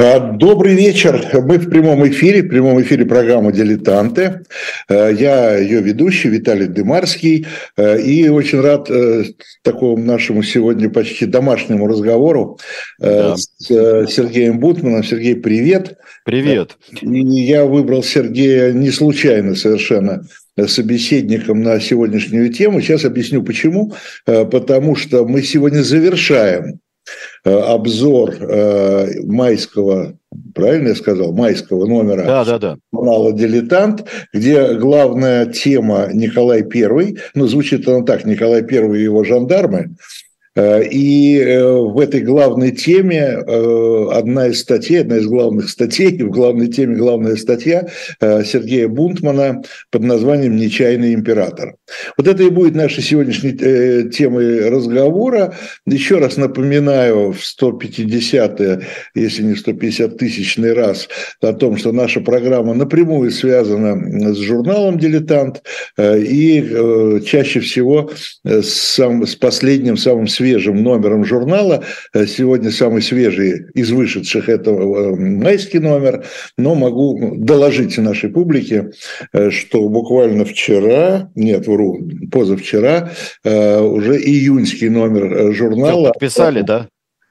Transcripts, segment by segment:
А, добрый вечер. Мы в прямом эфире, в прямом эфире программы «Дилетанты». А, я ее ведущий Виталий Дымарский. А, и очень рад э, такому нашему сегодня почти домашнему разговору э, да. с э, Сергеем Бутманом. Сергей, привет. Привет. И я выбрал Сергея не случайно совершенно собеседником на сегодняшнюю тему. Сейчас объясню почему. Потому что мы сегодня завершаем Э, обзор э, майского, правильно я сказал, майского номера да, да, да. журнала «Дилетант», где главная тема Николай I, ну, звучит она так, Николай I и его жандармы, Э, и э, в этой главной теме э, одна из статей, одна из главных статей, в главной теме главная статья Сергея Бунтмана под названием «Нечаянный император». Вот это и будет нашей сегодняшней темой разговора. Еще раз напоминаю в 150 если не 150 тысячный раз о том, что наша программа напрямую связана с журналом «Дилетант» и чаще всего с, с последним, самым свежим номером журнала. Э, сегодня самый свежий из вышедших это э, майский номер, но могу доложить нашей публике, э, что буквально вчера, нет, вру, позавчера, уже июньский номер журнала. Подписали, да?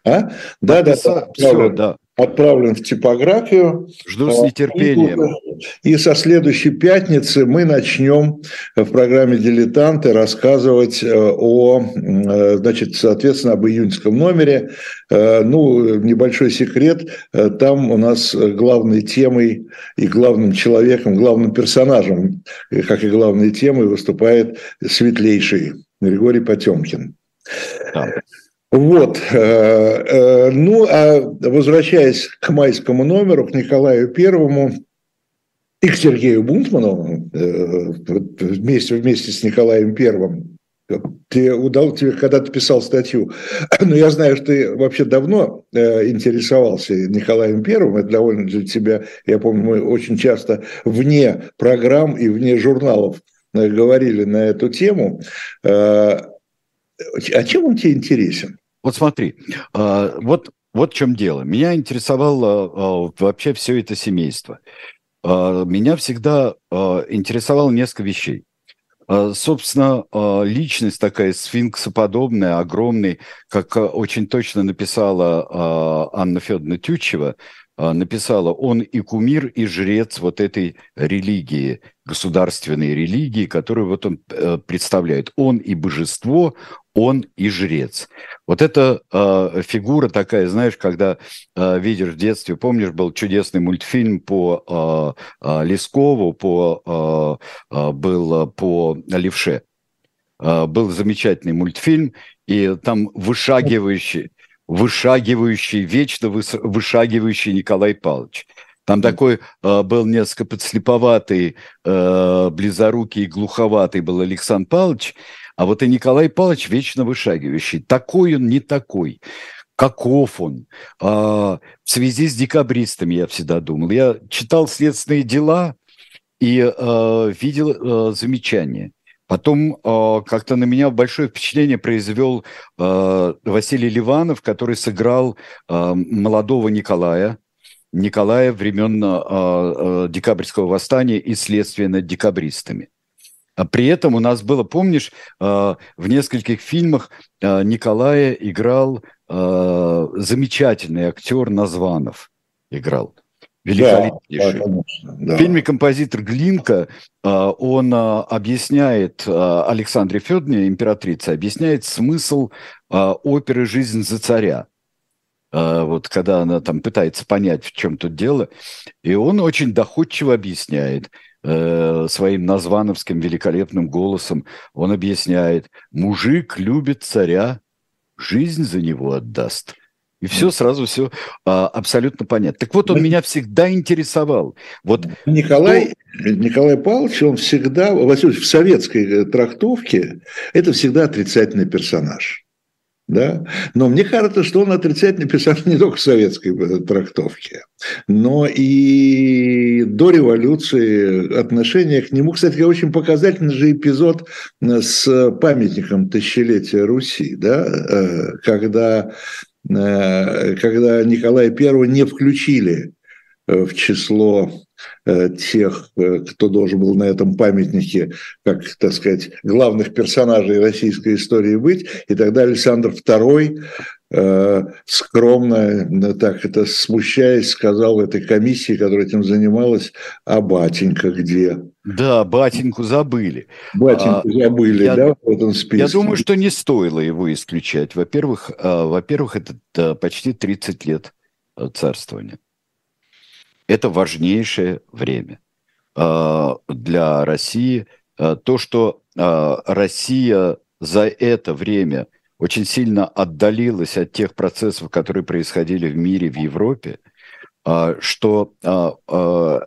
А? Да, да, да, все, да отправлен в типографию. Жду с нетерпением. И, и со следующей пятницы мы начнем в программе «Дилетанты» рассказывать э, о, э, значит, соответственно, об июньском номере. Э, ну, небольшой секрет, там у нас главной темой и главным человеком, главным персонажем, как и главной темой, выступает светлейший Григорий Потемкин. Да. Вот. Э, э, ну, а возвращаясь к майскому номеру, к Николаю Первому и к Сергею Бунтману э, вместе, вместе с Николаем Первым, ты удал тебе, когда ты писал статью, но я знаю, что ты вообще давно интересовался Николаем Первым, это довольно для тебя, я помню, мы очень часто вне программ и вне журналов говорили на эту тему. А чем он тебе интересен? Вот смотри, а, вот, вот в чем дело. Меня интересовало а, вообще все это семейство. Меня всегда интересовало несколько вещей. Собственно, личность такая сфинксоподобная, огромная, как очень точно написала Анна Федоровна Тютчева, написала, он и кумир, и жрец вот этой религии, государственной религии, которую вот он э, представляет. Он и божество, он и жрец. Вот эта э, фигура такая, знаешь, когда э, видишь в детстве, помнишь, был чудесный мультфильм по э, э, Лескову, по, э, был по Левше. Э, был замечательный мультфильм, и там вышагивающий, вышагивающий, вечно вышагивающий Николай Павлович. Там такой э, был несколько подслеповатый, э, близорукий, глуховатый был Александр Павлович, а вот и Николай Павлович вечно вышагивающий. Такой он, не такой. Каков он? А, в связи с декабристами я всегда думал. Я читал «Следственные дела» и а, видел а, замечания. Потом э, как-то на меня большое впечатление произвел э, Василий Ливанов, который сыграл э, молодого Николая, Николая времен э, э, декабрьского восстания и следствия над декабристами. А при этом у нас было, помнишь, э, в нескольких фильмах э, Николая играл э, замечательный актер Названов. Играл. Великолепнейший. Да, да, В фильме «Композитор Глинка» он объясняет Александре Федоровне, императрице, объясняет смысл оперы «Жизнь за царя». Вот когда она там пытается понять, в чем тут дело, и он очень доходчиво объясняет – Э, своим названовским великолепным голосом он объясняет, мужик любит царя, жизнь за него отдаст. И все сразу все а, абсолютно понятно. Так вот, он меня всегда интересовал. Вот Николай, кто... Николай Павлович, он всегда, в советской э, трактовке, это всегда отрицательный персонаж. Да? Но мне кажется, что он отрицательный персонаж не только советской э, трактовке, но и до революции отношение к нему. Кстати, очень показательный же эпизод э, с памятником тысячелетия Руси, да? Э, когда когда Николая I не включили в число тех, кто должен был на этом памятнике, как, так сказать, главных персонажей российской истории быть. И тогда Александр II Э, скромно, так это смущаясь, сказал этой комиссии, которая этим занималась, а батенька где? Да, батеньку забыли. Батеньку а, забыли, я, да, в этом списке. Я думаю, что не стоило его исключать. Во-первых, а, во-первых, это почти 30 лет э, царствования. Это важнейшее время а, для России. А, то, что а, Россия за это время – очень сильно отдалилась от тех процессов, которые происходили в мире, в Европе, что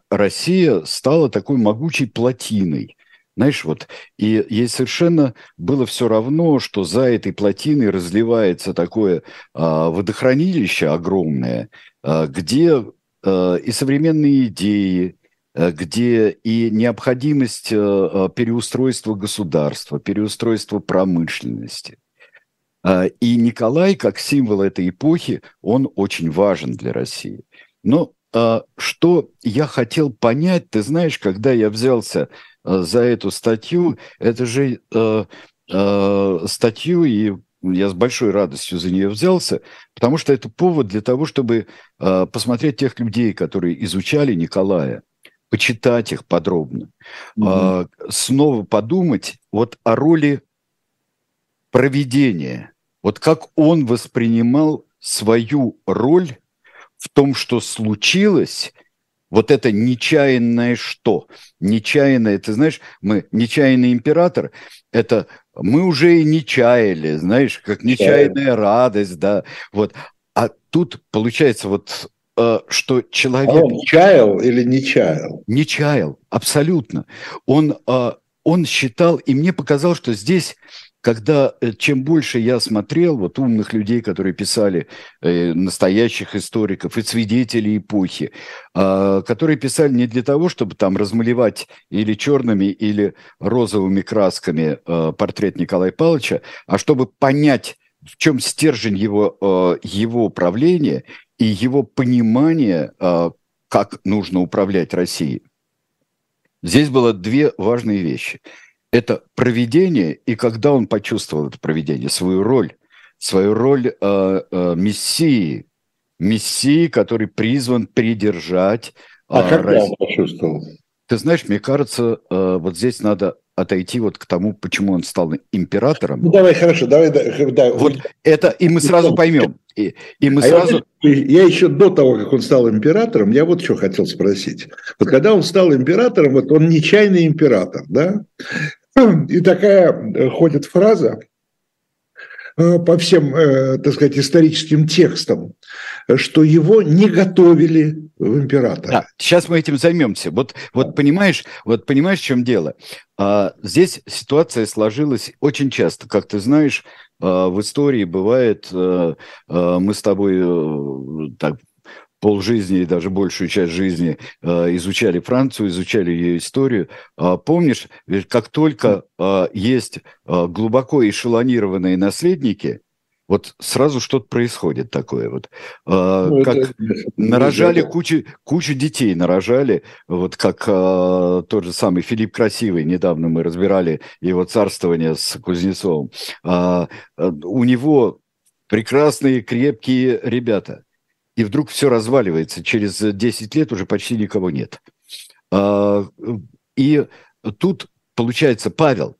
Россия стала такой могучей плотиной. Знаешь, вот, и ей совершенно было все равно, что за этой плотиной разливается такое водохранилище огромное, где и современные идеи, где и необходимость переустройства государства, переустройства промышленности – а, и Николай, как символ этой эпохи, он очень важен для России. Но а, что я хотел понять, ты знаешь, когда я взялся за эту статью, это же статью, и я с большой радостью за нее взялся, потому что это повод для того, чтобы посмотреть тех людей, которые изучали Николая, почитать их подробно, угу. снова подумать вот о роли проведения. Вот как он воспринимал свою роль в том, что случилось, вот это нечаянное что? Нечаянное, ты знаешь, мы нечаянный император, это мы уже и не чаяли, знаешь, как нечаянная радость, да, вот. А тут получается вот э, что человек... А он чаял или не чаял? Не чаял, абсолютно. Он, э, он считал, и мне показалось, что здесь когда э, чем больше я смотрел вот умных людей, которые писали э, настоящих историков и свидетелей эпохи, э, которые писали не для того, чтобы там размалевать или черными, или розовыми красками э, портрет Николая Павловича, а чтобы понять, в чем стержень его, э, его управления и его понимание, э, как нужно управлять Россией. Здесь было две важные вещи – это проведение, и когда он почувствовал это проведение, свою роль, свою роль э, э, мессии, мессии, который призван придержать. А э, когда Россию. он почувствовал? Ты знаешь, мне кажется, э, вот здесь надо отойти вот к тому, почему он стал императором. Ну давай, хорошо, давай, да. Вот это, и мы сразу поймем. И, и мы а сразу... Я, я еще до того, как он стал императором, я вот что хотел спросить. Вот когда он стал императором, вот он нечаянный император, да? И такая э, ходит фраза э, по всем, э, так сказать, историческим текстам, что его не готовили в императора. Да, сейчас мы этим займемся. Вот, вот понимаешь, вот понимаешь, в чем дело? А, здесь ситуация сложилась очень часто, как ты знаешь, а, в истории бывает, мы с тобой так полжизни и даже большую часть жизни э, изучали Францию, изучали ее историю. Э, помнишь, как только э, есть э, глубоко эшелонированные наследники, вот сразу что-то происходит такое вот. Ну, как это, нарожали кучу, кучу детей, нарожали, вот как э, тот же самый Филипп Красивый, недавно мы разбирали его царствование с Кузнецовым. Э, у него прекрасные, крепкие ребята – и вдруг все разваливается. Через 10 лет уже почти никого нет. А, и тут, получается, Павел,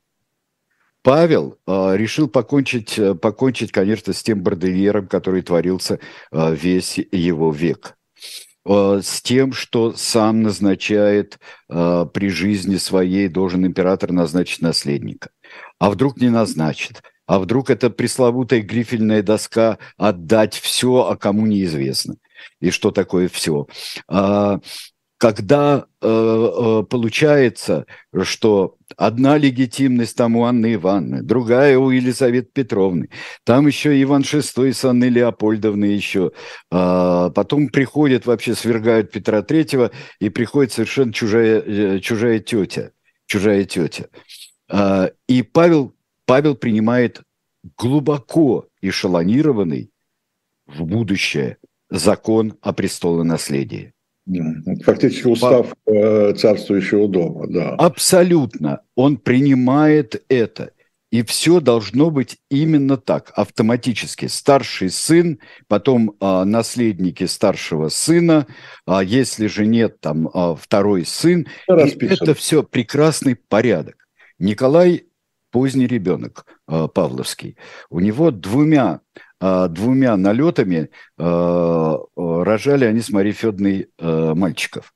Павел э, решил покончить, покончить, конечно, с тем бордельером, который творился э, весь его век. Э, с тем, что сам назначает э, при жизни своей, должен император назначить наследника. А вдруг не назначит? А вдруг это пресловутая грифельная доска «отдать все, а кому неизвестно». И что такое все? А, когда э, э, получается, что одна легитимность там у Анны Ивановны, другая у Елизаветы Петровны, там еще Иван VI с Анной Леопольдовной еще, а, потом приходят, вообще свергают Петра Третьего, и приходит совершенно чужая, э, чужая тетя, чужая тетя. А, и Павел Павел принимает глубоко эшелонированный, в будущее закон о престолонаследии. Фактически устав По... царствующего дома, да. Абсолютно. Он принимает это. И все должно быть именно так, автоматически. Старший сын, потом а, наследники старшего сына, а если же нет, там а, второй сын. Это все прекрасный порядок. Николай поздний ребенок а, Павловский. У него двумя а, двумя налетами а, рожали они с Марией Федоровной мальчиков.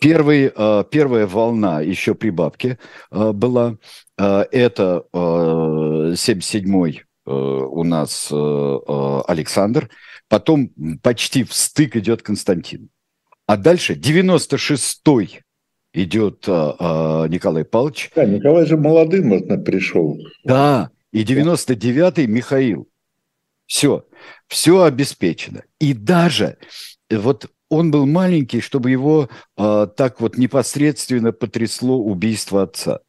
Первый, первая волна еще при бабке была. Это 77-й у нас Александр. Потом почти в стык идет Константин. А дальше 96-й идет Николай Павлович. Да, Николай же молодым пришел. Да, и 99-й Михаил. Все, все обеспечено. И даже вот он был маленький, чтобы его э, так вот непосредственно потрясло убийство отца.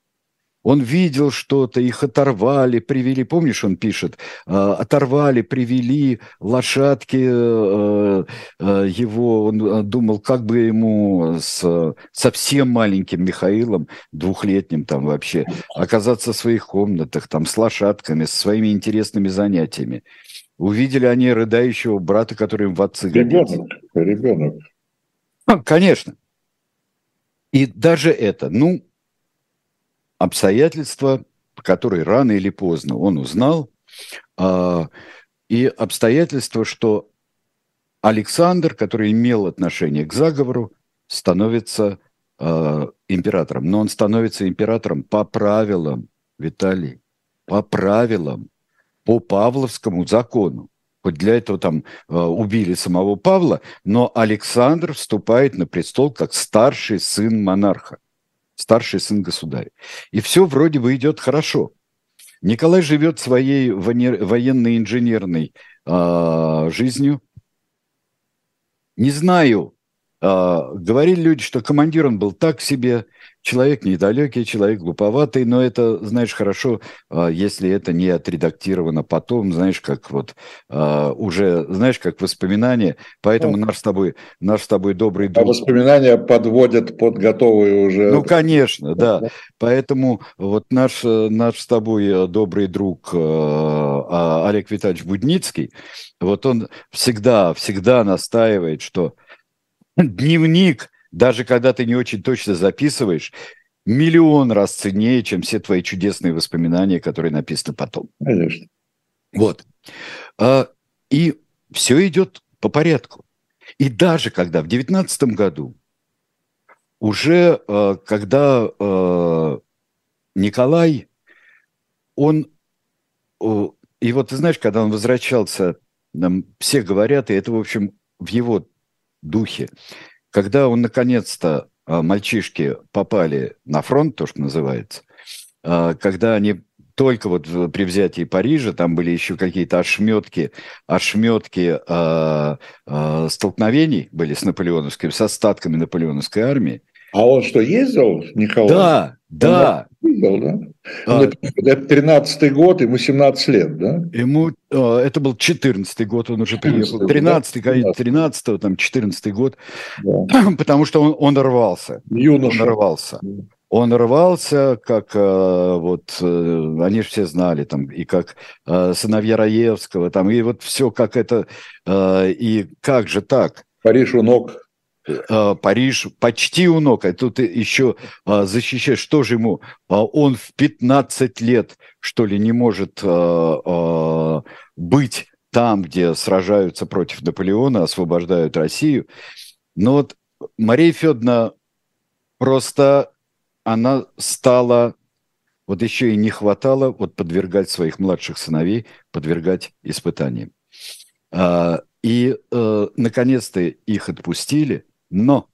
Он видел что-то, их оторвали, привели. Помнишь, он пишет, «А, оторвали, привели лошадки э, э, его. Он э, думал, как бы ему с совсем маленьким Михаилом, двухлетним там вообще, оказаться в своих комнатах, там с лошадками, со своими интересными занятиями. Увидели они рыдающего брата, который им в отцы Ребенок, ребенок. А, конечно. И даже это, ну, обстоятельства, которые рано или поздно он узнал, а, и обстоятельства, что Александр, который имел отношение к заговору, становится а, императором. Но он становится императором по правилам, Виталий, по правилам, по Павловскому закону. Хоть для этого там э, убили самого Павла, но Александр вступает на престол как старший сын монарха старший сын государя. И все вроде бы идет хорошо. Николай живет своей военно-инженерной э, жизнью. Не знаю, говорили люди, что командир он был так себе, человек недалекий, человек глуповатый, но это, знаешь, хорошо, а, если это не отредактировано потом, знаешь, как вот а, уже, знаешь, как воспоминания. Поэтому ну, наш с тобой, наш с тобой добрый друг... А воспоминания подводят под готовые уже... Ну, конечно, да. Поэтому вот наш, наш с тобой э, добрый друг э, а, Олег Витальевич Будницкий, вот он всегда, всегда настаивает, что дневник даже когда ты не очень точно записываешь, миллион раз ценнее, чем все твои чудесные воспоминания, которые написаны потом. Конечно. Вот. А, и все идет по порядку. И даже когда в девятнадцатом году уже а, когда а, Николай, он, и вот ты знаешь, когда он возвращался, нам все говорят, и это, в общем, в его духе, когда он наконец-то, а, мальчишки попали на фронт, то, что называется, а, когда они только вот при взятии Парижа, там были еще какие-то ошметки, ошметки э, э, столкновений были с наполеоновским, с остатками наполеоновской армии. А он что, ездил, Николай? Да, да. Ездил, да? А, это 13-й год, ему 17 лет, да? Ему, а, это был 14-й год, он уже приехал. 13-й, да? 13 там, 14-й год. Да. Потому что он, он рвался. Юноша. Он рвался. Он рвался, как а, вот э, они же все знали там, и как сыновья Раевского, там, и вот все как это, и как же так? Париж у ног Э, Париж почти у ног, а тут еще а, защищать, что же ему, а, он в 15 лет, что ли, не может а, быть там, где сражаются против Наполеона, освобождают Россию. Но вот Мария Федоровна просто, она стала, вот еще и не хватало вот подвергать своих младших сыновей, подвергать испытаниям. И, э, наконец-то, их отпустили – но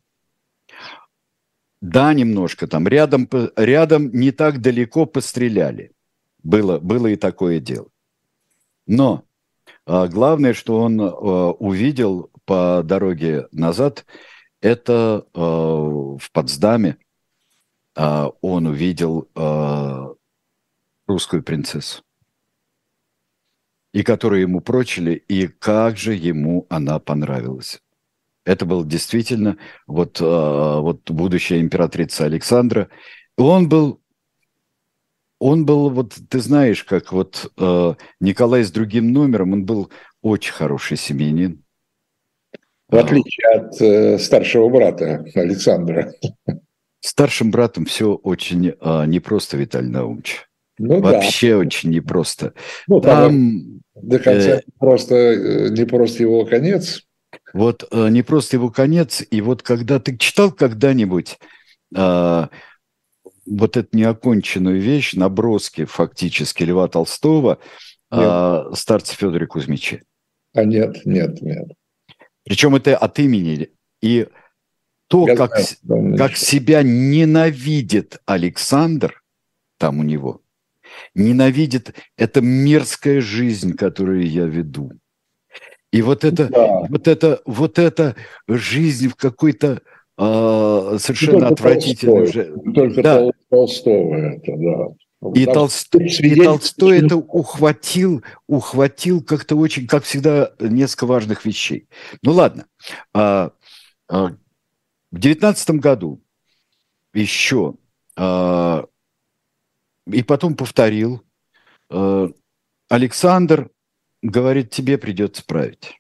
да, немножко там рядом, рядом не так далеко постреляли. Было, было и такое дело. Но а, главное, что он а, увидел по дороге назад, это а, в Потсдаме а, он увидел а, русскую принцессу. и которую ему прочили, и как же ему она понравилась. Это был действительно вот, вот будущая императрица Александра. Он был он был, вот ты знаешь, как вот э, Николай с другим номером, он был очень хороший семьянин. В отличие от э, старшего брата Александра. Старшим братом все очень э, непросто, Виталий Наумович. Ну, Вообще да. очень непросто. Ну, там, до конца э, просто э, не просто его конец. Вот э, не просто его конец, и вот когда ты читал когда-нибудь э, вот эту неоконченную вещь, наброски фактически Льва Толстого о старце Федоре Кузьмиче? А нет, нет, нет. Причем это от имени. И то, Я как, знаю, как себя ненавидит Александр, там у него, ненавидит, это мерзкая жизнь, которую я веду. И вот это, да. вот это, вот эта жизнь в какой-то э, совершенно отвратительной уже. Только да. Толстого это, да. И, Толстой, и Толстой это ухватил, ухватил как-то очень, как всегда, несколько важных вещей. Ну ладно. А, а, в девятнадцатом году еще а, и потом повторил. А, Александр говорит, тебе придется править.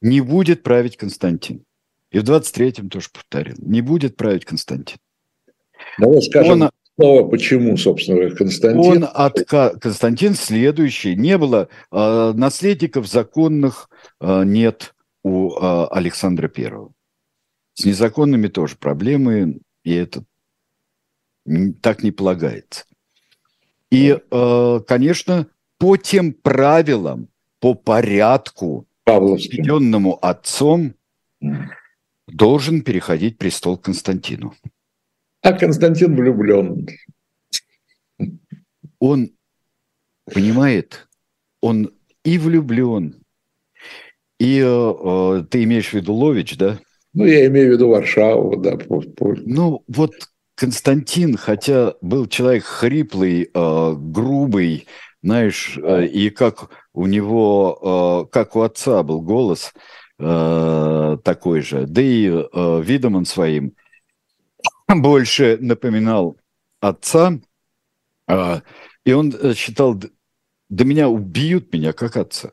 Не будет править Константин. И в 23-м тоже повторил. Не будет править Константин. Давай скажем он, снова, почему, собственно, Константин... Он отка... Константин следующий. Не было э, наследников законных, э, нет у э, Александра Первого. С незаконными тоже проблемы, и это так не полагается. И, э, конечно, по тем правилам, по порядку, введенному отцом, должен переходить престол Константину. А Константин влюблен. Он понимает, он и влюблен, и э, э ты имеешь в виду Лович, да? Ну, я имею в виду Варшаву, да. Ну, вот Константин, хотя был человек хриплый, э, грубый, знаешь, э, и как у него, э, как у отца был голос э, такой же, да и э, видом он своим больше напоминал отца, э, и он э, считал, да меня убьют меня как отца.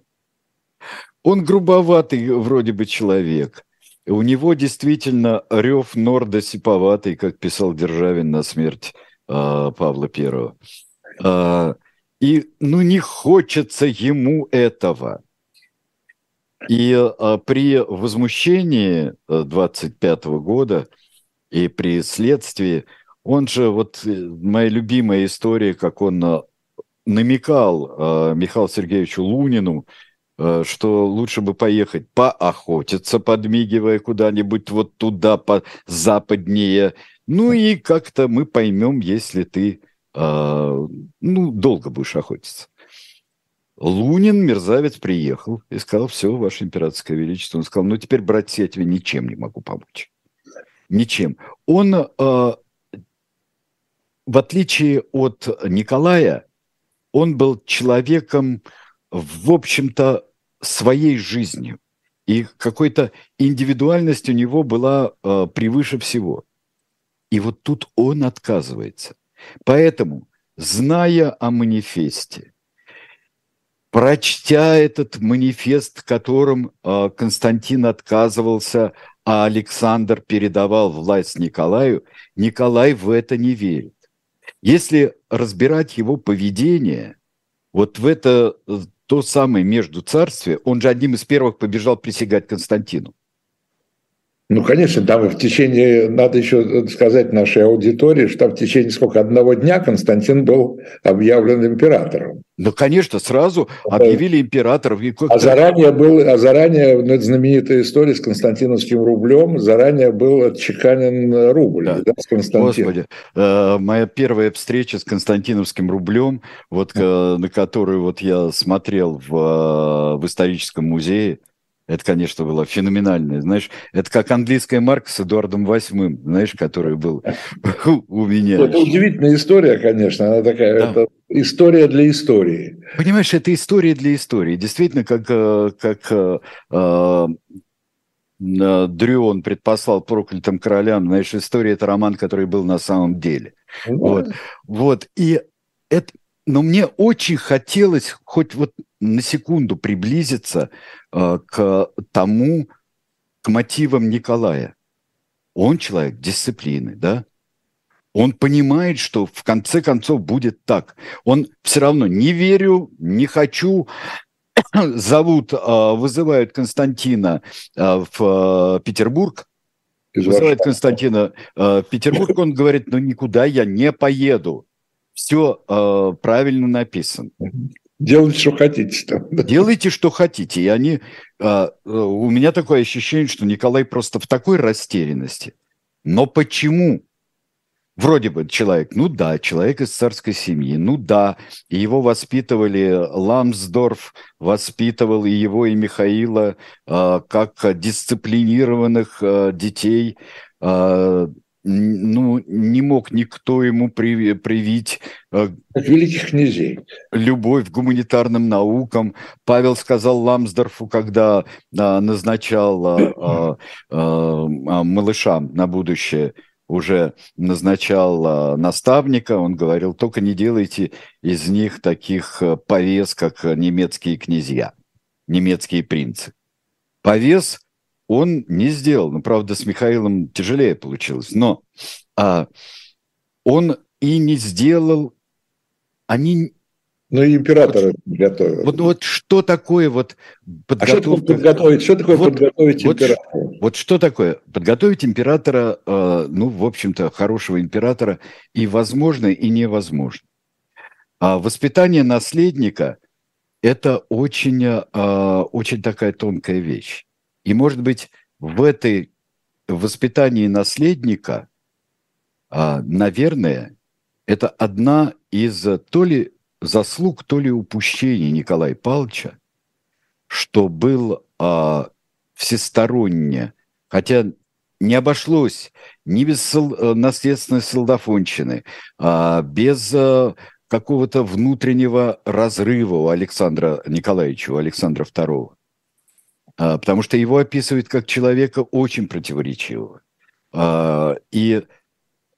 Он грубоватый вроде бы человек. У него действительно рев Норда сиповатый, как писал Державин на смерть э, Павла Первого. Э, и ну не хочется ему этого. И а, при возмущении 25 э, года и при следствии, он же, вот э, моя любимая история, как он намекал а, Михаилу Сергеевичу Лунину, что лучше бы поехать поохотиться, подмигивая куда-нибудь вот туда, по западнее. Ну и как-то мы поймем, если ты а, ну, долго будешь охотиться. Лунин, мерзавец, приехал и сказал, все, ваше императорское величество. Он сказал, ну, теперь, братья, я тебе ничем не могу помочь. Ничем. Он, э, в отличие от Николая, он был человеком, в общем-то, своей жизнью. И какой-то индивидуальность у него была э, превыше всего. И вот тут он отказывается – Поэтому, зная о манифесте, прочтя этот манифест, которым э, Константин отказывался, а Александр передавал власть Николаю, Николай в это не верит. Если разбирать его поведение, вот в это э, то самое между царствие, он же одним из первых побежал присягать Константину. Ну, конечно, там в течение, надо еще сказать нашей аудитории, что в течение сколько, одного дня Константин был объявлен императором. Ну, конечно, сразу объявили императоров. А заранее был, а заранее, ну, знаменитая история с константиновским рублем, заранее был отчеканен рубль да. Да, с Константином. Господи, э, моя первая встреча с константиновским рублем, вот, э, на которую вот я смотрел в, э, в историческом музее, Это, конечно, было феноменально. Знаешь, это как английская марка с Эдуардом VIII, знаешь, который был у меня. Это удивительная история, конечно. Она такая, да. это история для истории. Понимаешь, это история для истории. Действительно, как, э, как э, э, Дрюон предпослал проклятым королям, знаешь, история – это роман, который был на самом деле. Да. Вот. вот. И это, но мне очень хотелось хоть вот на секунду приблизиться э, к тому, к мотивам Николая. Он человек дисциплины, да? Он понимает, что в конце концов будет так. Он все равно не верю, не хочу. Зовут, э, вызывают Константина э, в Петербург. Вызывает Константина в Петербург. Он говорит, ну никуда я не поеду все э, правильно написано. Делайте, что хотите. Там. Делайте, что хотите. И они... Э, у меня такое ощущение, что Николай просто в такой растерянности. Но почему? Вроде бы человек, ну да, человек из царской семьи, ну да, и его воспитывали, Ламсдорф воспитывал и его, и Михаила э, как дисциплинированных э, детей, э, ну, не мог никто ему привить э, великих князей. любовь к гуманитарным наукам. Павел сказал Ламсдорфу, когда а, назначал а, а, а, малышам на будущее, уже назначал наставника, он говорил, только не делайте из них таких э, повес, как немецкие князья, немецкие принцы. Повес – он не сделал. Ну, правда, с Михаилом тяжелее получилось. Но а, он и не сделал... Они ну, и императора вот, готовил. Вот, вот что такое вот подготовка... А что такое подготовить? Что такое вот, подготовить вот, императора? Вот что такое? Подготовить императора, э, ну, в общем-то, хорошего императора и возможно, и невозможно. А воспитание наследника – это очень, э, очень такая тонкая вещь. И, может быть, в этой воспитании наследника, а, наверное, это одна из то ли заслуг, то ли упущений Николая Павловича, что был а, всесторонне, хотя не обошлось ни без э, наследственной солдафонщины, а, без а, какого-то внутреннего разрыва у Александра Николаевича, у Александра II. А, потому что его описывают как человека очень противоречивого. А, и,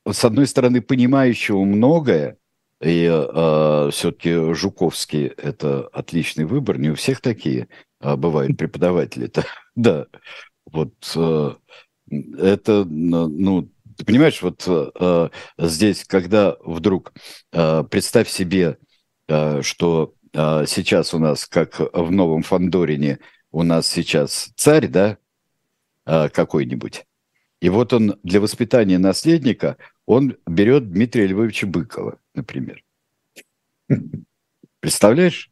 с одной стороны, понимающего многое, и э, все-таки Жуковский – это отличный выбор, не у всех такие бывают преподаватели-то. да, вот это, ну, ты понимаешь, вот здесь, когда вдруг, представь себе, что сейчас у нас, как в Новом Фандорине, у нас сейчас царь, да, а, какой-нибудь, и вот он для воспитания наследника, он берет Дмитрия Львовича Быкова, например. Представляешь?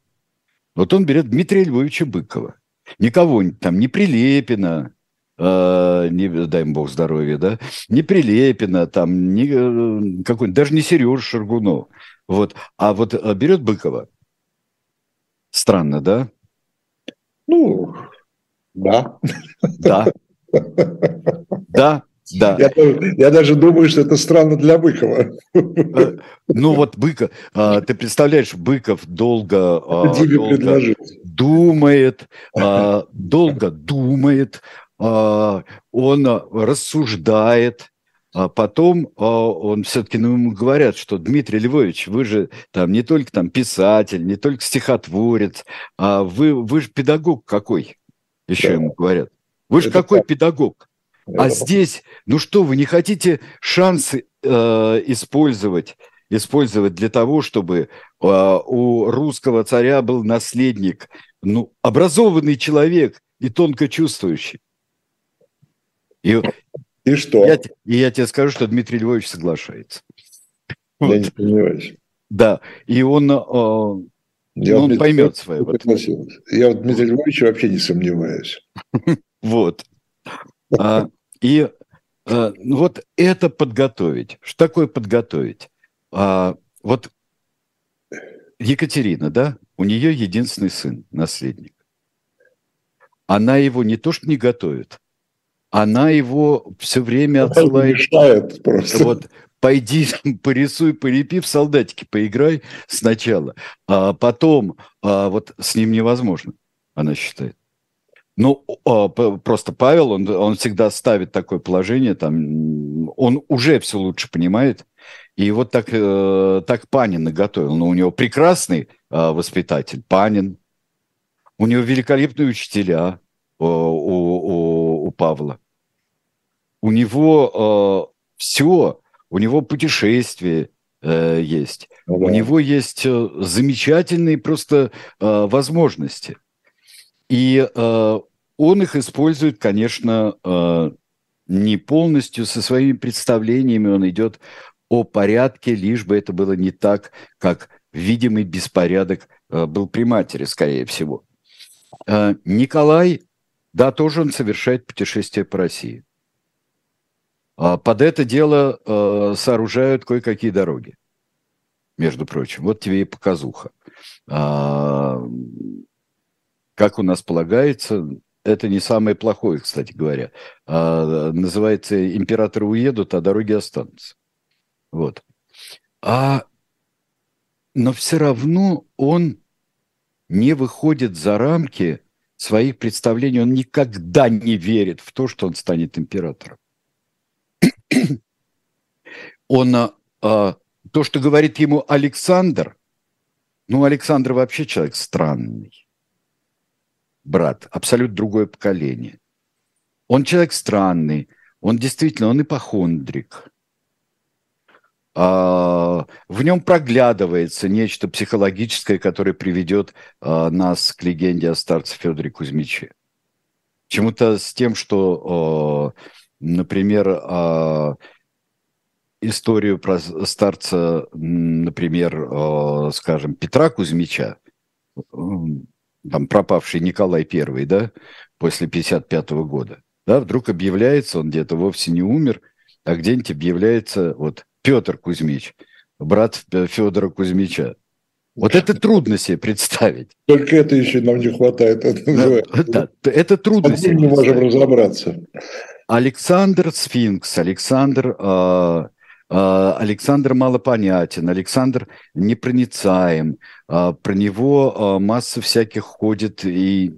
Вот он берет Дмитрия Львовича Быкова. Никого там, не Прилепина, э, не, дай им бог здоровья, да, не Прилепина, там, не, э, какой даже не Сереж Шаргунов. Вот. А вот э, берет Быкова. Странно, да? Ну, да. Да. Да, да. Я, я даже думаю, что это странно для Быкова. Э, ну вот Быков, а, ты представляешь, Быков долго, а, долго думает, а, долго думает, он рассуждает, а потом он все-таки, ну, ему говорят, что Дмитрий Львович, вы же там не только там писатель, не только стихотворец, а вы, вы же педагог какой, еще да. ему говорят. Вы же какой так. педагог? А здесь, ну что, вы не хотите шансы э, использовать, использовать для того, чтобы э, у русского царя был наследник, ну, образованный человек и тонко чувствующий. И, и что? Я, и я тебе скажу, что Дмитрий Львович соглашается. Я вот. не понимаю. Да, и он, э, я он поймет свое. Вот. Я в Дмитрия Львовича вообще не сомневаюсь. Вот. А, и а, вот это подготовить. Что такое подготовить? А, вот Екатерина, да, у нее единственный сын, наследник. она его не то что не готовит, она его все время отсылает. Мешает просто. Вот, пойди порисуй, полепи, в солдатики поиграй сначала, а потом а вот с ним невозможно, она считает. Ну, а, просто Павел, он, он всегда ставит такое положение, там, он уже все лучше понимает, и вот так, э, так Панин наготовил. Но ну, у него прекрасный а, воспитатель, Панин, у него великолепные учителя у Павла. У него э, все, у него путешествия э, есть, ну, да. у него есть э, замечательные просто э, возможности. И э, он их использует, конечно, э, не полностью со своими представлениями, он идет о порядке, лишь бы это было не так, как видимый беспорядок э, был при матери, скорее всего. Э, Николай, да, тоже он совершает путешествие по России. А под это дело э, сооружают кое-какие дороги, между прочим. Вот тебе и показуха. А, как у нас полагается, это не самое плохое, кстати говоря. А, называется «Императоры уедут, а дороги останутся». Вот. А, но все равно он не выходит за рамки своих представлений, он никогда не верит в то, что он станет императором. Он, а, то, что говорит ему Александр, ну, Александр вообще человек странный, брат, абсолютно другое поколение. Он человек странный, он действительно, он ипохондрик, в нем проглядывается нечто психологическое, которое приведет а, нас к легенде о старце Федоре Кузьмиче. Чему-то с тем, что, а, например, историю про старца, например, скажем, Петра Кузьмича, там пропавший Николай I, да, после 55 года, да, вдруг объявляется, он где-то вовсе не умер, а где-нибудь объявляется вот Петр Кузьмич, брат Федора Кузьмича. Вот это трудно себе представить. Только это еще нам не хватает. Это, да, это трудно себе не можем разобраться. Александр Сфинкс, Александр, э, э, Александр малопонятен, Александр непроницаем. Э, про него э, масса всяких ходит и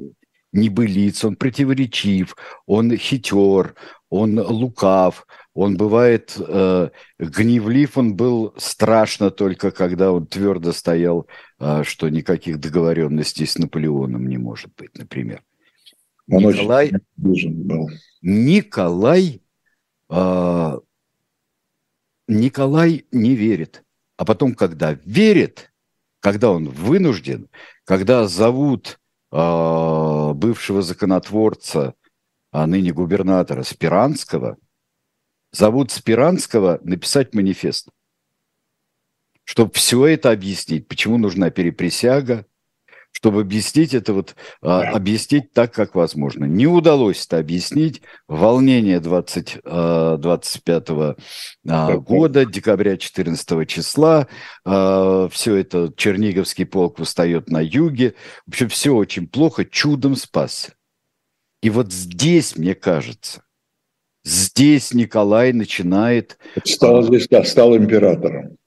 небылиц, он противоречив, он хитер, он лукав, он бывает э, гневлив, он был страшно только, когда он твердо стоял, э, что никаких договоренностей с Наполеоном не может быть, например. Он Николай, был. Николай, э, Николай не верит. А потом, когда верит, когда он вынужден, когда зовут э, бывшего законотворца, а ныне губернатора Спиранского – зовут Спиранского написать манифест, чтобы все это объяснить, почему нужна переприсяга, чтобы объяснить это вот, а, объяснить так, как возможно. Не удалось это объяснить. Волнение 20, 25 а, а, года, декабря 14 числа, а, все это Черниговский полк восстает на юге. В общем, все очень плохо, чудом спасся. И вот здесь, мне кажется, Здесь Николай начинает... Стал здесь, да, стал императором.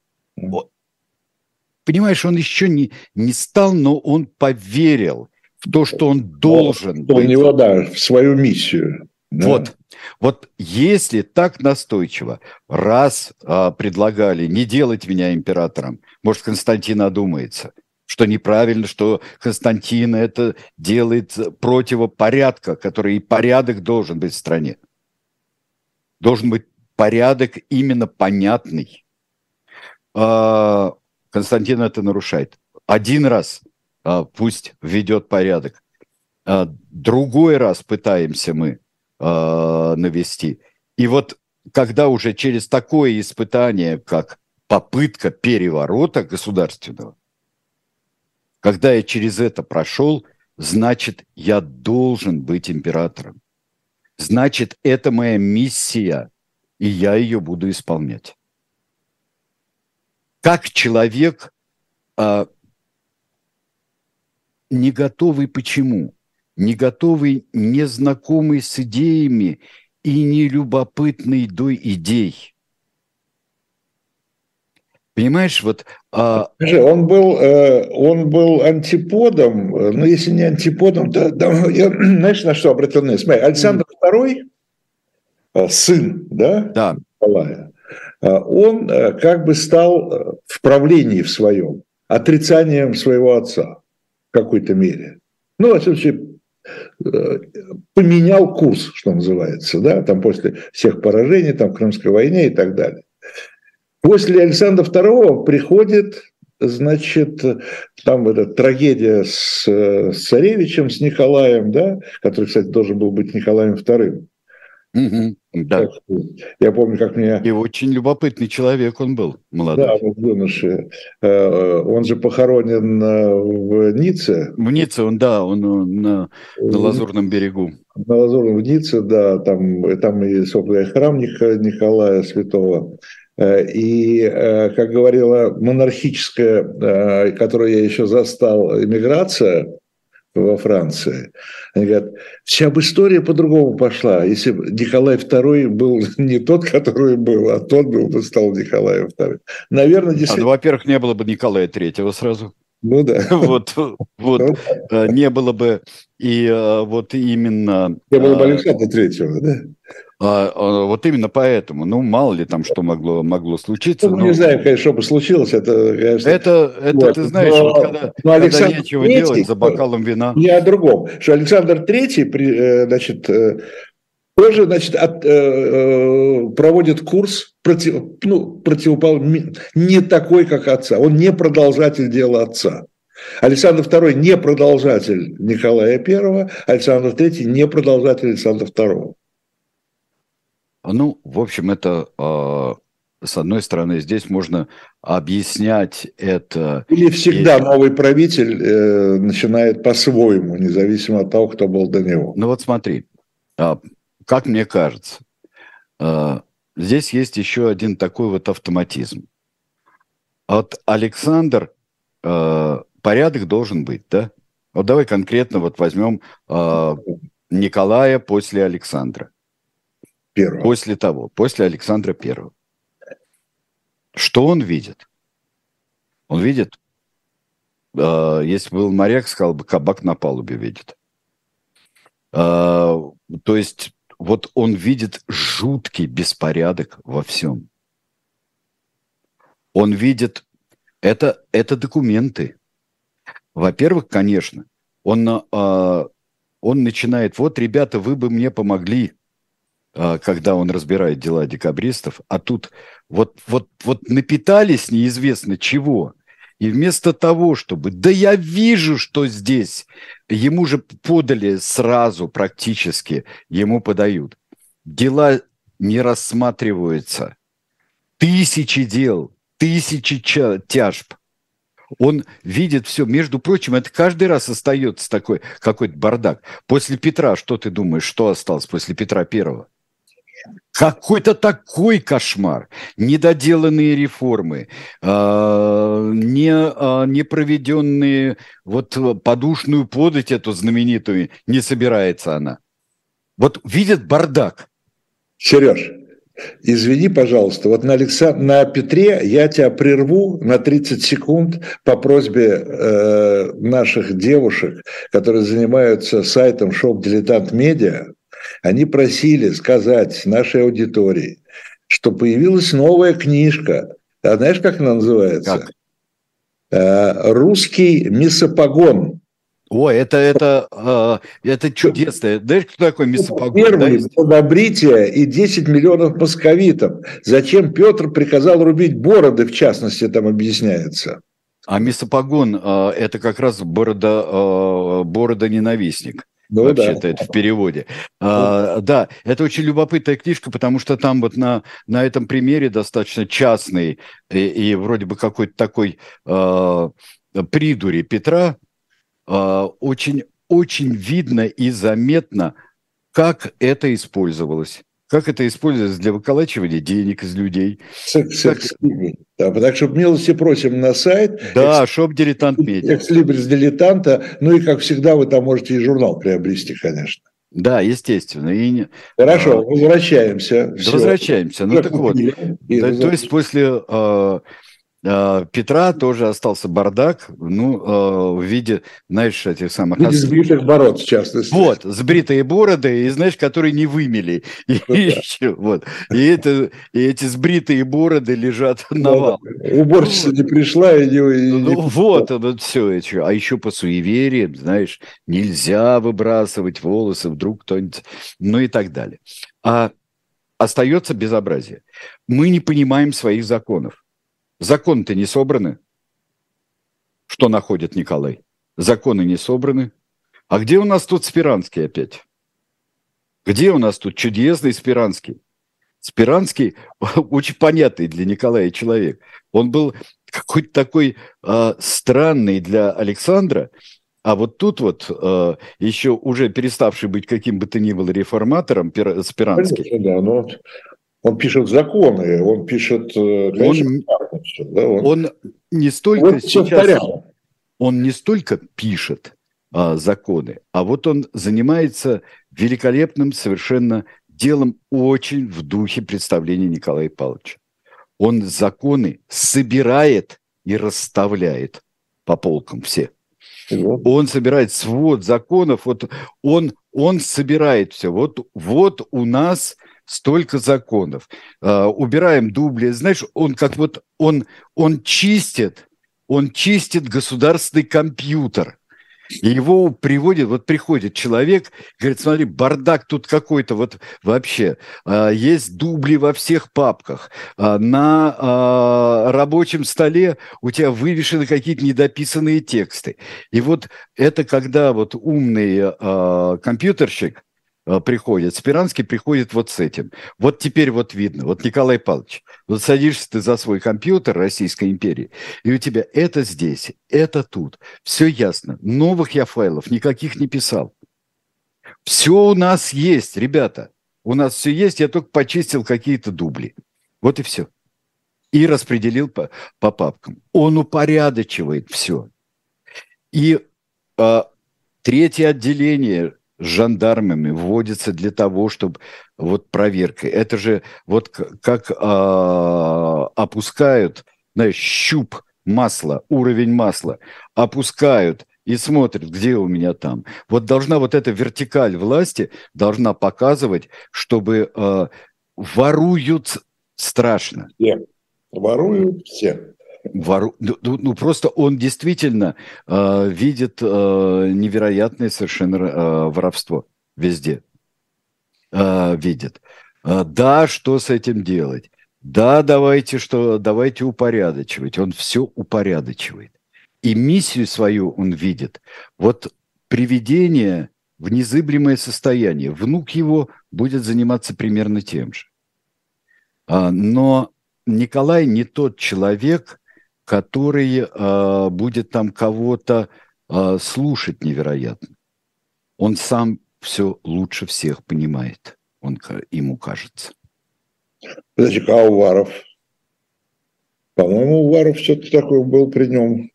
Понимаешь, он еще не, не стал, но он поверил в то, что он должен быть. У него, да, в свою миссию. Да. Вот, вот если так настойчиво, раз а, предлагали не делать меня императором, может, Константин одумается, что неправильно, что Константин это делает противопорядка, который и порядок должен быть в стране должен быть порядок именно понятный. А, Константин это нарушает. Один раз а, пусть введет порядок. А, другой раз пытаемся мы навести. И вот когда уже через такое испытание, как попытка переворота государственного, когда я через это прошел, значит, я должен быть императором значит, это моя миссия, и я ее буду исполнять. Как человек, а, не готовый почему? не готовый, не знакомый с идеями и не любопытный до идей. Понимаешь, вот... А... Он, был, э, он был антиподом, э, ну, если не антиподом, то, то я, знаешь, на что обратил внимание? Смотри, Александр. II, сын, да, да. Николая, он как бы стал в правлении в своем отрицанием своего отца в какой-то мере. Ну, во всяком случае, Э, поменял курс, что называется, да, там после всех поражений, там в Крымской войне и так далее. После Александра II приходит, значит, там эта трагедия с, с царевичем, с Николаем, да, который, кстати, должен был быть Николаем II. Угу, да. Я помню, как меня... И очень любопытный человек он был, молодой. Да, вот юноша. Э, он же похоронен э, в Ницце. В Ницце, он, да, он на, на Лазурном берегу. На Лазурном, в Ницце, да, там, там и, собственно, храм Николая Святого. Э, и, как говорила монархическая, которую я еще застал, иммиграция, во Франции. Они говорят, вся бы история по-другому пошла. Если бы Николай II был не тот, который был, а тот был бы стал Николаем II. Наверное, действительно... А, ну, во-первых, не было бы Николая III сразу. Ну да. Вот, вот ну э, не было бы и э, вот именно... Не было бы э, Александра Третьего, да? А, а, вот именно поэтому, ну, мало ли там что могло, могло случиться. Ну, но... не знаю, конечно, что бы случилось, это, конечно... Это, это вот. ты знаешь, но, вот когда, но Александр когда нечего III, делать за бокалом вина... Не о другом, что Александр Третий, э, значит, э, тоже, значит, от, э, проводит курс против, ну, противопол... не такой, как отца. Он не продолжатель дела отца. Александр II не продолжатель Николая I, Александр III не продолжатель Александра II. Ну, в общем, это а, с одной стороны, здесь можно объяснять это. Или всегда и... новый правитель э, начинает по-своему, независимо от того, кто был до него. Ну вот смотри, а, как мне кажется, а, здесь есть еще один такой вот автоматизм. Вот Александр, порядок должен быть, да? Вот давай конкретно вот возьмем а, Николая после Александра. Первого. После того, после Александра Первого. Что он видит? Он видит, э, если был моряк, сказал бы, кабак на палубе видит. Э, то есть вот он видит жуткий беспорядок во всем. Он видит, это, это документы. Во-первых, конечно, он, э, он начинает, вот, ребята, вы бы мне помогли, когда он разбирает дела декабристов, а тут вот, вот, вот напитались неизвестно чего. И вместо того, чтобы, да я вижу, что здесь, ему же подали сразу практически, ему подают. Дела не рассматриваются. Тысячи дел, тысячи тяжб. Он видит все. Между прочим, это каждый раз остается такой какой-то бардак. После Петра, что ты думаешь, что осталось после Петра Первого? Какой-то такой кошмар. Недоделанные реформы, э, не, э, не проведенные, вот подушную подать эту знаменитую, не собирается она. Вот видят бардак. Сереж, Извини, пожалуйста, вот на, Александ... на Петре я тебя прерву на 30 секунд по просьбе э, наших девушек, которые занимаются сайтом Shop Dilettant Media. Они просили сказать нашей аудитории, что появилась новая книжка. А знаешь, как она называется? Как? Э, Русский мисопогон. О, это, это, э, это чудесно. Знаешь, кто такой мисопогон? Первый да? и 10 миллионов московитов. Зачем Петр приказал рубить бороды, в частности, там объясняется. А мисопогон э, – это как раз борода, э, борода-ненавистник. Ну, Вообще-то да. это в переводе. А, да, это очень любопытная книжка, потому что там вот на, на этом примере достаточно частный и, и вроде бы какой-то такой э, придури Петра э, очень, очень видно и заметно, как это использовалось как это используется для выколачивания денег из людей. Как... Да, так что милости просим на сайт. Да, шоп дилетант медиа. Экслибрис дилетанта. Ну и, как всегда, вы там можете и журнал приобрести, конечно. Да, естественно. И... Хорошо, а... возвращаемся. Да, возвращаемся. Ну так вот, да, то есть после э, Петра тоже остался бардак, ну, э, в виде, знаешь, этих самых... В виде сбритых бород, в частности. Вот, сбритые бороды, и, знаешь, которые не вымели. И, ну, еще, вот. и, это, и эти сбритые бороды лежат на вал. Уборщица не пришла, и не... Ну, вот, вот все это. А еще по суевериям, знаешь, нельзя выбрасывать волосы, вдруг кто-нибудь... Ну и так далее. А остается безобразие. Мы не понимаем своих законов. Законы-то не собраны. Что находит Николай? Законы не собраны. А где у нас тут Спиранский опять? Где у нас тут чудесный Спиранский? Спиранский очень понятный для Николая человек. Он был какой-то такой э, странный для Александра, а вот тут вот э, еще уже переставший быть каким бы то ни было реформатором Спиранский. Конечно, да, но он пишет законы, он пишет... Э, конечно, он, все, да, он, он не столько он сейчас... Он не столько пишет а, законы, а вот он занимается великолепным совершенно делом очень в духе представления Николая Павловича. Он законы собирает и расставляет по полкам все. Он собирает свод законов, вот он, он собирает все. Вот, вот у нас столько законов. Uh, убираем дубли. Знаешь, он как вот, он, он чистит, он чистит государственный компьютер. И его приводит, вот приходит человек, говорит, смотри, бардак тут какой-то вот вообще. Uh, есть дубли во всех папках. Uh, на рабочем столе у тебя вывешены какие-то недописанные тексты. И вот это когда вот умный компьютерщик, Э, приходит. Спиранский приходит вот с этим. Вот теперь вот видно. Вот Николай Павлович, вот садишься ты за свой компьютер Российской империи, и у тебя это здесь, это тут. Все ясно. Новых я файлов никаких не писал. Все у нас есть, ребята. У нас все есть, я только почистил какие-то дубли. Вот и все. И распределил по, по папкам. Он упорядочивает все. И э, третье отделение с жандармами вводится для того, чтобы вот проверка. Это же вот как а, опускают, знаешь, щуп масла, уровень масла, опускают и смотрят, где у меня там. Вот должна вот эта вертикаль власти должна показывать, чтобы а, воруют страшно. Все. Воруют все. Вору... Ну, ну, ну, просто он действительно э, видит э, невероятное совершенно э, воровство везде. Э, видит. Э, да, что с этим делать? Да, давайте что, давайте упорядочивать. Он все упорядочивает. И миссию свою он видит. Вот приведение в незыблемое состояние. Внук его будет заниматься примерно тем же. А, но Николай не тот человек, который э, будет там кого-то э, слушать невероятно. Он сам все лучше всех понимает, он ему кажется. Подожди, а Уваров? По-моему, Уваров все-таки такой был при нем.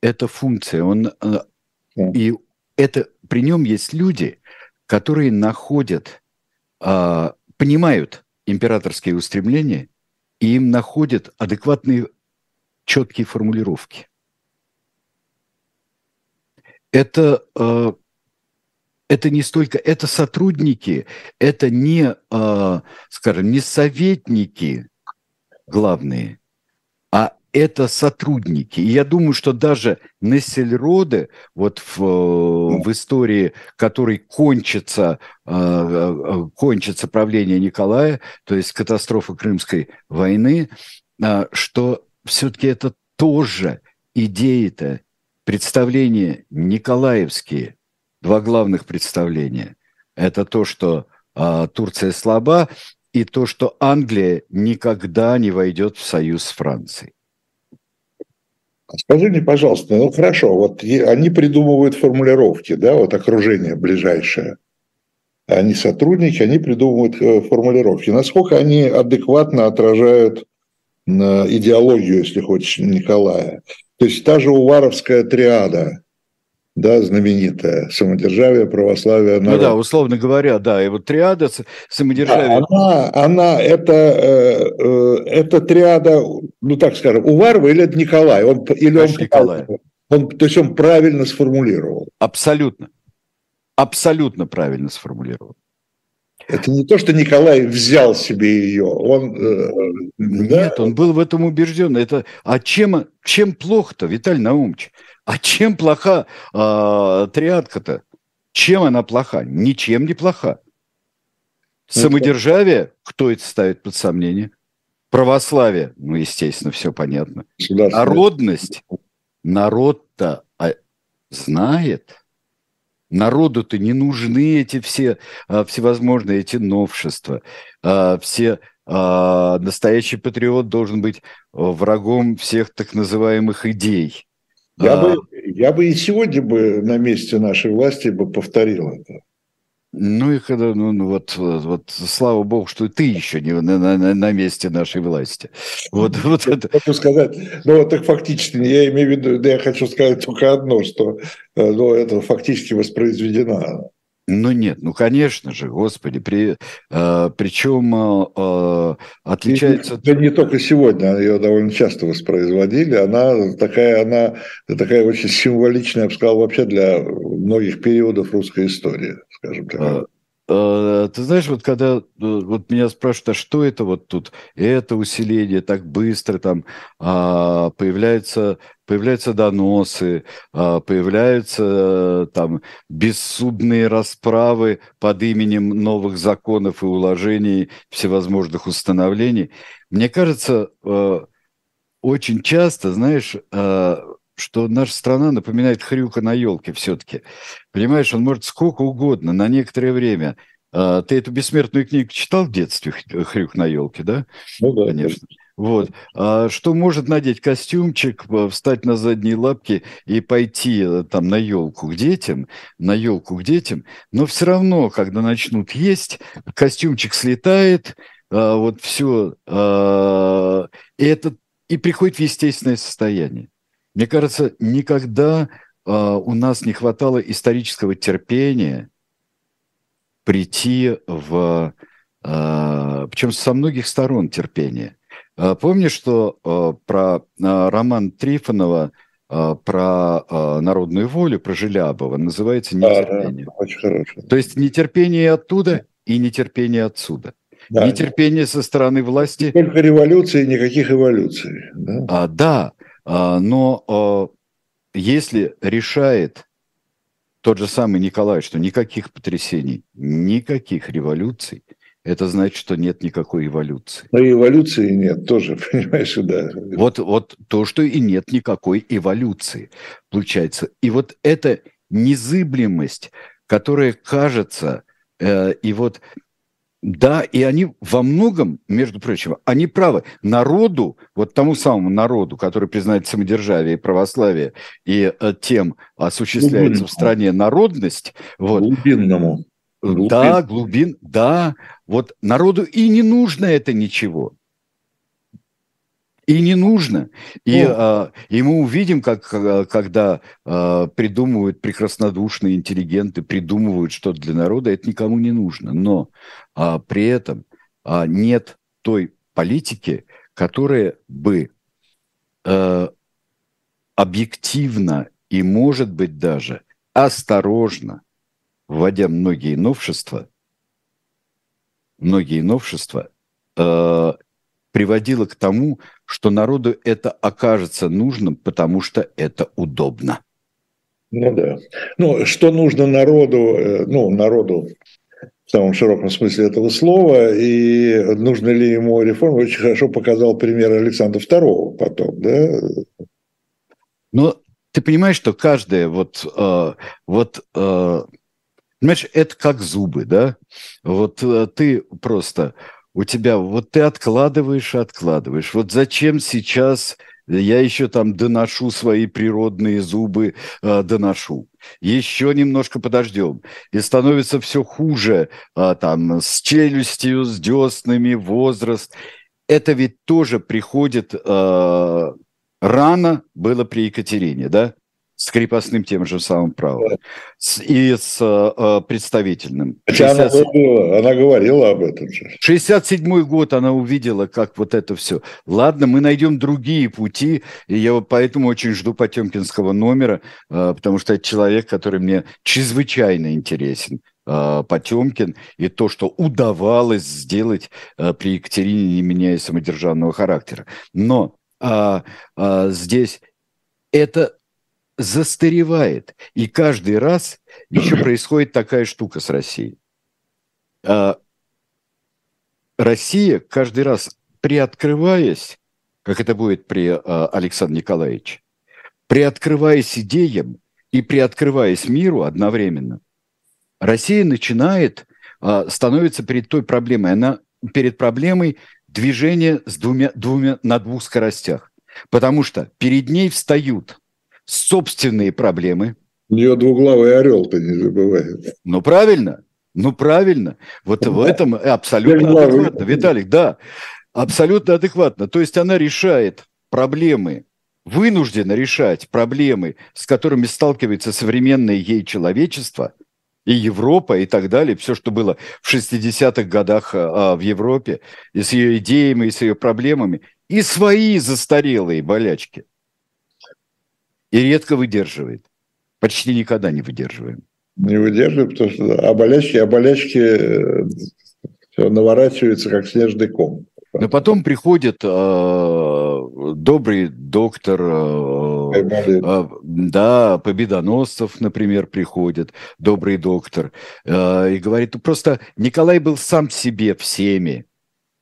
Это функция. Он, э, и это при нем есть люди, которые находят, э, понимают императорские устремления, и им находят адекватные четкие формулировки. Это, э, это не столько, это сотрудники, это не, э, скажем, не советники главные, а это сотрудники. И я думаю, что даже Нессельроде, вот в, в истории, которой кончится, э, кончится правление Николая, то есть катастрофа Крымской войны, что все-таки это тоже идеи-то, представления николаевские, два главных представления. Это то, что а, Турция слаба, и то, что Англия никогда не войдет в союз с Францией. Скажи мне, пожалуйста, ну хорошо, вот они придумывают формулировки, да, вот окружение ближайшее. они сотрудники, они придумывают э, формулировки. Насколько они адекватно отражают идеологию, если хочешь, Николая. То есть та же Уваровская триада, да, знаменитая, самодержавие, православие, народ. Ну да, условно говоря, да, и вот триада самодержавие. Да, она, она это, э, э, это триада, ну так скажем, Уварова или это Николай? Он, или он, Николай. Он, то есть он правильно сформулировал? Абсолютно. Абсолютно правильно сформулировал. Это не то, что Николай взял себе ее, он... Э, Нет, да? он был в этом убежден. Это, а чем, чем плохо-то, Виталий Наумович? А чем плоха э, триадка-то? Чем она плоха? Ничем не плоха. Ну, Самодержавие, кто это ставит под сомнение? Православие, ну, естественно, все понятно. Народность, народ-то а, знает – Народу-то не нужны эти все а, всевозможные эти новшества. А, все а, настоящий патриот должен быть врагом всех так называемых идей. Я, а, бы, я бы и сегодня бы на месте нашей власти бы повторил это. Ну и когда, ну, ну вот, вот, слава богу, что ты еще не на, на, на месте нашей власти. Вот, вот это. Хочу сказать, ну так фактически, я имею в виду, да я хочу сказать только одно, что э, ну, это фактически воспроизведено. Ну нет, ну конечно же, господи, при, э, причем э, э отличается... Да не только сегодня, ее довольно часто воспроизводили, она такая, она такая очень символичная, я бы сказал, вообще для многих периодов русской истории, скажем так. А, Э, ты знаешь, вот когда э, вот меня спрашивают, а что это вот тут, это усиление так быстро, там а, появляются, появляются доносы, а, появляются там бессудные расправы под именем новых законов и уложений, всевозможных установлений. Мне кажется, э, очень часто, знаешь, что наша страна напоминает хрюка на елке все-таки. Понимаешь, он может сколько угодно, на некоторое время. А, ты эту бессмертную книгу читал в детстве, хрюк на елке, да? Ну да, конечно. Вот. А что может надеть костюмчик, встать на задние лапки и пойти э, там на елку к детям, на елку к детям, но все равно, когда начнут есть, костюмчик слетает, а, вот все, а, и это и приходит в естественное состояние. Мне кажется, никогда э, у нас не хватало исторического терпения прийти в... Э, причем со многих сторон терпения. Э, помнишь, что э, про э, роман Трифонова э, про народную волю, про Желябова называется нетерпение. Да, очень хорошо. То есть нетерпение оттуда и нетерпение отсюда. Да. Нетерпение со стороны власти. Только революции, никаких эволюций. Да, а, да а, но а, если решает тот же самый Николай, что никаких потрясений, никаких революций, это значит, что нет никакой эволюции. Но эволюции нет тоже, понимаешь, да. Вот, вот то, что и нет никакой эволюции, получается. И вот эта незыблемость, которая кажется, э, и вот да, и они во многом, между прочим, они правы. Народу, вот тому самому народу, который признает самодержавие и православие, и э, тем осуществляется Глубинному. в стране народность. Вот, глубинному. Глубин. Да, глубин, да. Вот народу и не нужно это ничего. И не нужно. И, а, и мы увидим, как когда а, придумывают прекраснодушные интеллигенты, придумывают что-то для народа, это никому не нужно. Но а, при этом а, нет той политики, которая бы а, объективно и, может быть, даже осторожно, вводя многие новшества, многие новшества, э, приводило к тому, что народу это окажется нужным, потому что это удобно. Ну да. Ну, что нужно народу, э, ну, народу в самом широком смысле этого слова, и нужно ли ему реформа, очень хорошо показал пример Александра II потом, да? Но ты понимаешь, что каждое вот, э, вот э, понимаешь, это как зубы, да? Вот э, ты просто у тебя, вот ты откладываешь, откладываешь. Вот зачем сейчас я еще там доношу свои природные зубы, э, доношу. еще немножко подождем. И становится все хуже, а, там, с челюстью, с деснами, возраст. Это ведь тоже приходит а, рано было при Екатерине, да? С крепостным тем же самым правом с, и с э, представительным. Хотя 60... она, говорила, она говорила об этом. 67-й год она увидела, как вот это все. Ладно, мы найдем другие пути, и я вот поэтому очень жду Потемкинского номера, э, потому что это человек, который мне чрезвычайно интересен. Э, Потемкин и то, что удавалось сделать э, при Екатерине, не меняя самодержавного характера. Но а, а, здесь это застаревает. И каждый раз еще происходит такая штука с Россией. А, Россия каждый раз приоткрываясь, как это будет при а, Александре Николаевиче, приоткрываясь идеям и приоткрываясь миру одновременно, Россия начинает, а, становится перед той проблемой, она перед проблемой движения с двумя, двумя, на двух скоростях. Потому что перед ней встают собственные проблемы. У нее двуглавый орел-то не забывает. Ну, правильно. Ну, правильно. Вот в этом абсолютно адекватно. Виталик, да, абсолютно адекватно. То есть она решает проблемы, вынуждена решать проблемы, с которыми сталкивается современное ей человечество, и Европа, и так далее, все, что было в 60-х годах а, в Европе, и с ее идеями, и с ее проблемами, и свои застарелые болячки и редко выдерживает. Почти никогда не выдерживаем. Не выдерживаем, потому что а болячки, а болячки э, все наворачиваются, как снежный ком. Но потом приходит э, добрый доктор, э, э, да, Победоносцев, например, приходит, добрый доктор, э, и говорит, просто Николай был сам себе всеми,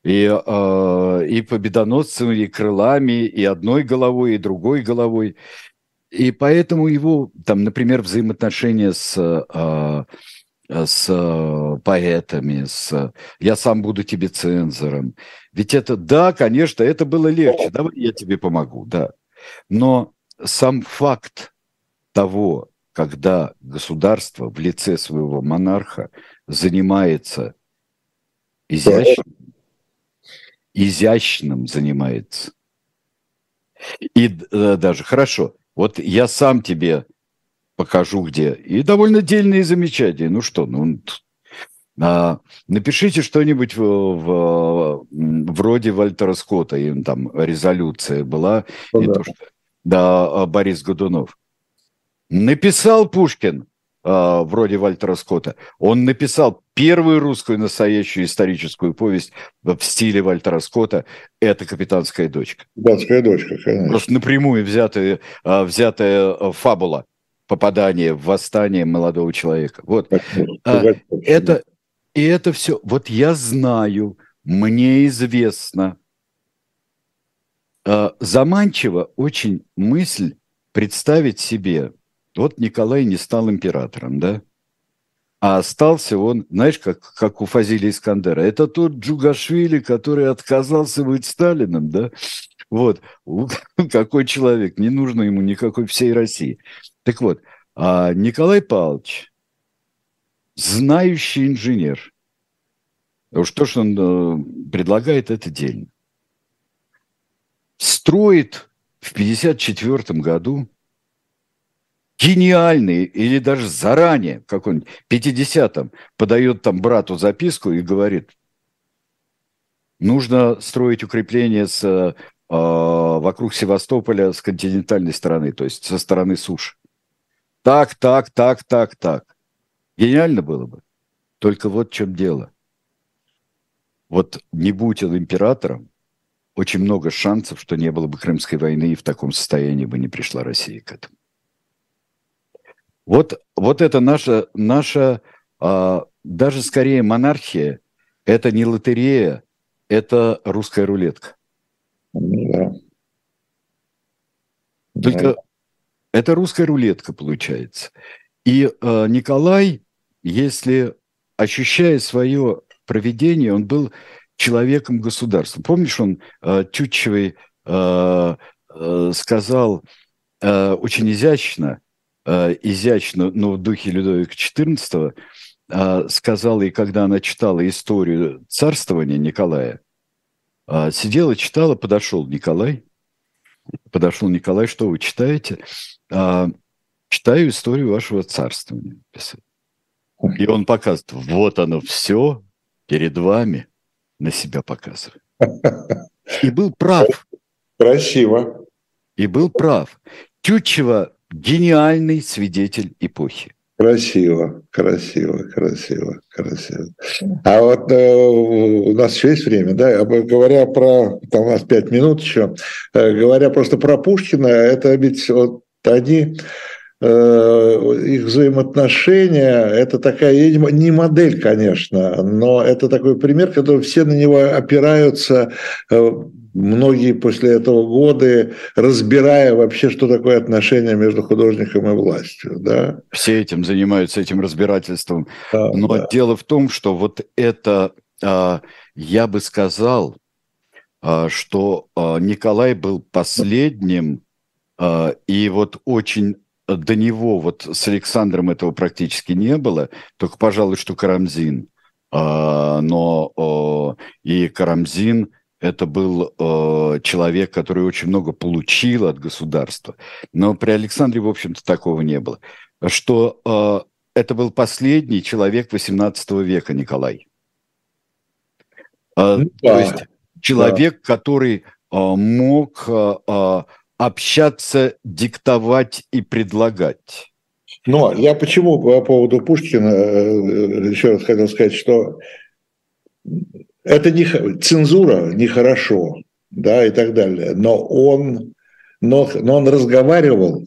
и, э, и победоносцем, и крылами, и одной головой, и другой головой. И поэтому его, там, например, взаимоотношения с, а, с поэтами, с «я сам буду тебе цензором». Ведь это, да, конечно, это было легче, давай я тебе помогу, да. Но сам факт того, когда государство в лице своего монарха занимается изящным, изящным занимается, и э, даже, хорошо, вот я сам тебе покажу где. И довольно дельные замечания. Ну что, ну, а, напишите что-нибудь в, в, вроде Вальтера Скотта, и там резолюция была. Ну, и да. То, что, да, Борис Годунов. Написал Пушкин э, вроде Вальтера Скотта. Он написал первую русскую настоящую историческую повесть в стиле Вальтера Скотта. Это «Капитанская дочка». «Капитанская дочка», конечно. Просто напрямую взятая, э, взятая э, фабула попадания в восстание молодого человека. Вот. А, это, и это все. Вот я знаю, мне известно. А, заманчиво очень мысль представить себе вот Николай не стал императором, да? А остался он, знаешь, как, как у Фазилия Искандера. Это тот Джугашвили, который отказался быть Сталиным, да? Вот, какой человек, не нужно ему никакой всей России. Так вот, а Николай Павлович, знающий инженер, уж то, что он э, предлагает, это дельно. Строит в 1954 году гениальный или даже заранее, как он, 50-м, подает там брату записку и говорит, нужно строить укрепление с, э, вокруг Севастополя с континентальной стороны, то есть со стороны суши. Так, так, так, так, так. Гениально было бы. Только вот в чем дело. Вот не будь он императором, очень много шансов, что не было бы Крымской войны, и в таком состоянии бы не пришла Россия к этому. Вот, вот это наша, наша а, даже скорее монархия, это не лотерея, это русская рулетка. Да. Только да. это русская рулетка получается. И э, Николай, если ощущая свое проведение, он был человеком государства. Помнишь, он э, Тютчевой э, э, сказал э, очень изящно, э, изящно, но в духе Людовика XIV, э, сказала, и когда она читала историю царствования Николая, э, сидела, читала, подошел Николай, подошел Николай, что вы читаете? Э, читаю историю вашего царствования. И он показывает, вот оно все перед вами, на себя показывает. И был прав. Красиво. И был прав. Тютчева – гениальный свидетель эпохи. Красиво, красиво, красиво, красиво. А вот э, у нас еще есть время, да? Говоря про, там у нас пять минут еще, э, говоря просто про Пушкина, это ведь вот они Э, их взаимоотношения, это такая, не модель, конечно, но это такой пример, который все на него опираются, э, многие после этого годы, разбирая вообще, что такое отношение между художником и властью. Да? Все этим занимаются, этим разбирательством. Да, но да. дело в том, что вот это, а, я бы сказал, а, что а, Николай был последним и вот очень до него вот с Александром этого практически не было, только, пожалуй, что Карамзин. Но и Карамзин это был человек, который очень много получил от государства. Но при Александре, в общем-то, такого не было. Что это был последний человек XVIII века, Николай. А, ну, То есть человек, да. который мог общаться, диктовать и предлагать. Но я почему по поводу Пушкина э, еще раз хотел сказать, что это не цензура нехорошо, да, и так далее. Но он, но, но он разговаривал,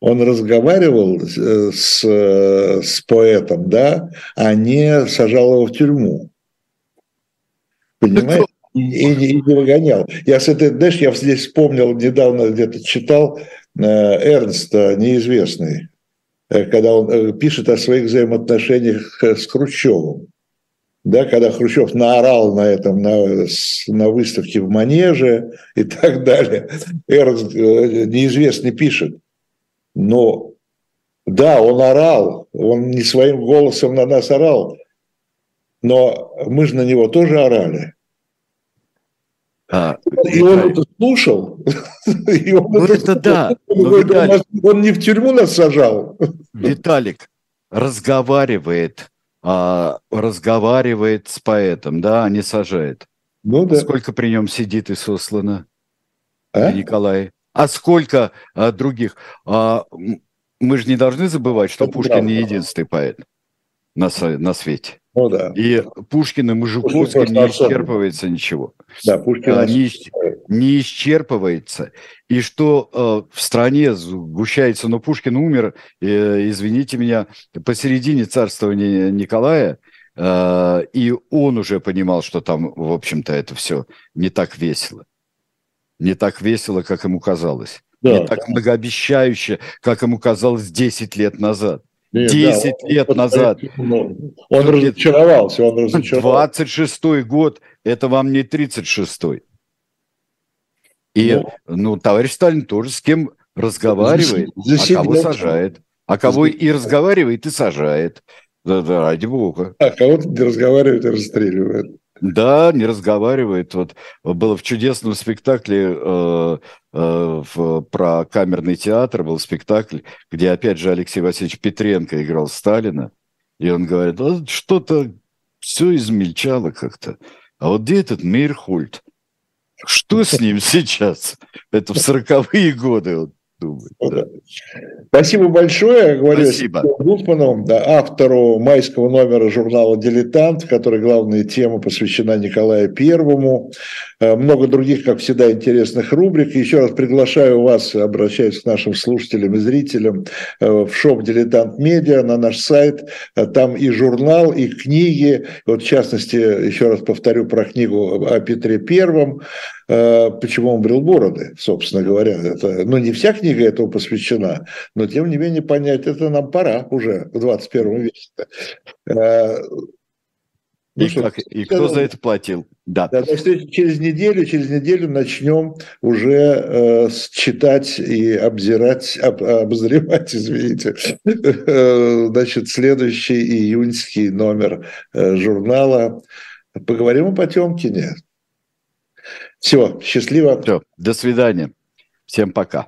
он разговаривал с, с поэтом, да, а не сажал его в тюрьму. Понимаете? и, и, и не выгонял. Я с этой, знаешь, я здесь вспомнил, недавно где-то читал э, Эрнста, неизвестный, э, когда он э, пишет о своих взаимоотношениях с Хрущевым. Да, когда Хрущев наорал на этом, на, на выставке в Манеже и так далее. Эрнст неизвестный пишет, но да, он орал, он не своим голосом на нас орал, но мы же на него тоже орали. А, и он это слушал. И он ну, это, это да. Но, Виталик, он не в тюрьму нас сажал. Виталик разговаривает, а, разговаривает с поэтом, да, а не сажает. Ну, да. Сколько при нем сидит и сослано? А? Николай. А сколько а, других? А, мы же не должны забывать, что это Пушкин правда. не единственный поэт на, на свете. Ну да. И Пушкин и Мужиковский не исчерпывается ничего. Да, Пушкин а, не, не исчерпывается. И что э, в стране сгущается, но Пушкин умер, э, извините меня, посередине царствования Николая, э, и он уже понимал, что там, в общем-то, это все не так весело. Не так весело, как ему казалось. Да, не так да. многообещающе, как ему казалось 10 лет назад. 10 да, лет он, назад. Он, он разочаровался, он разочаровался. 26-й год, это вам не 36-й. И, ну, ну, товарищ Сталин тоже с кем разговаривает, за, за а кого сажает. А кого и разговаривает, и сажает. Да, да, ради бога. А кого-то не разговаривает и расстреливает. Да, не разговаривает. Вот было в чудесном спектакле э, э, в, про камерный театр, был спектакль, где опять же Алексей Васильевич Петренко играл Сталина, и он говорит, а что-то все измельчало как-то. А вот где этот Мейрхольд? Что с ним сейчас? Это в сороковые годы. Думать. Да. Спасибо большое, говорю Спасибо. Гутману, да, автору майского номера журнала «Дилетант», который главная тема посвящена Николаю Первому. Э, много других, как всегда, интересных рубрик. Еще раз приглашаю вас, обращаясь к нашим слушателям и зрителям, э, в шоп «Дилетант Медиа», на наш сайт. Э, там и журнал, и книги. Вот, в частности, еще раз повторю про книгу о Петре Первом. Э, почему он брил бороды, собственно говоря. Это, ну, не вся книга этому посвящена, но тем не менее понять, это нам пора уже в 21 веке. Э, Ну, и что, как, и кто за это платил? Да. да через неделю, через неделю начнем уже э, читать и обзирать, об, обозревать, извините, э, значит, следующий июньский номер журнала. Поговорим о Потемкине. Все, счастливо. Все, до свидания. Всем пока.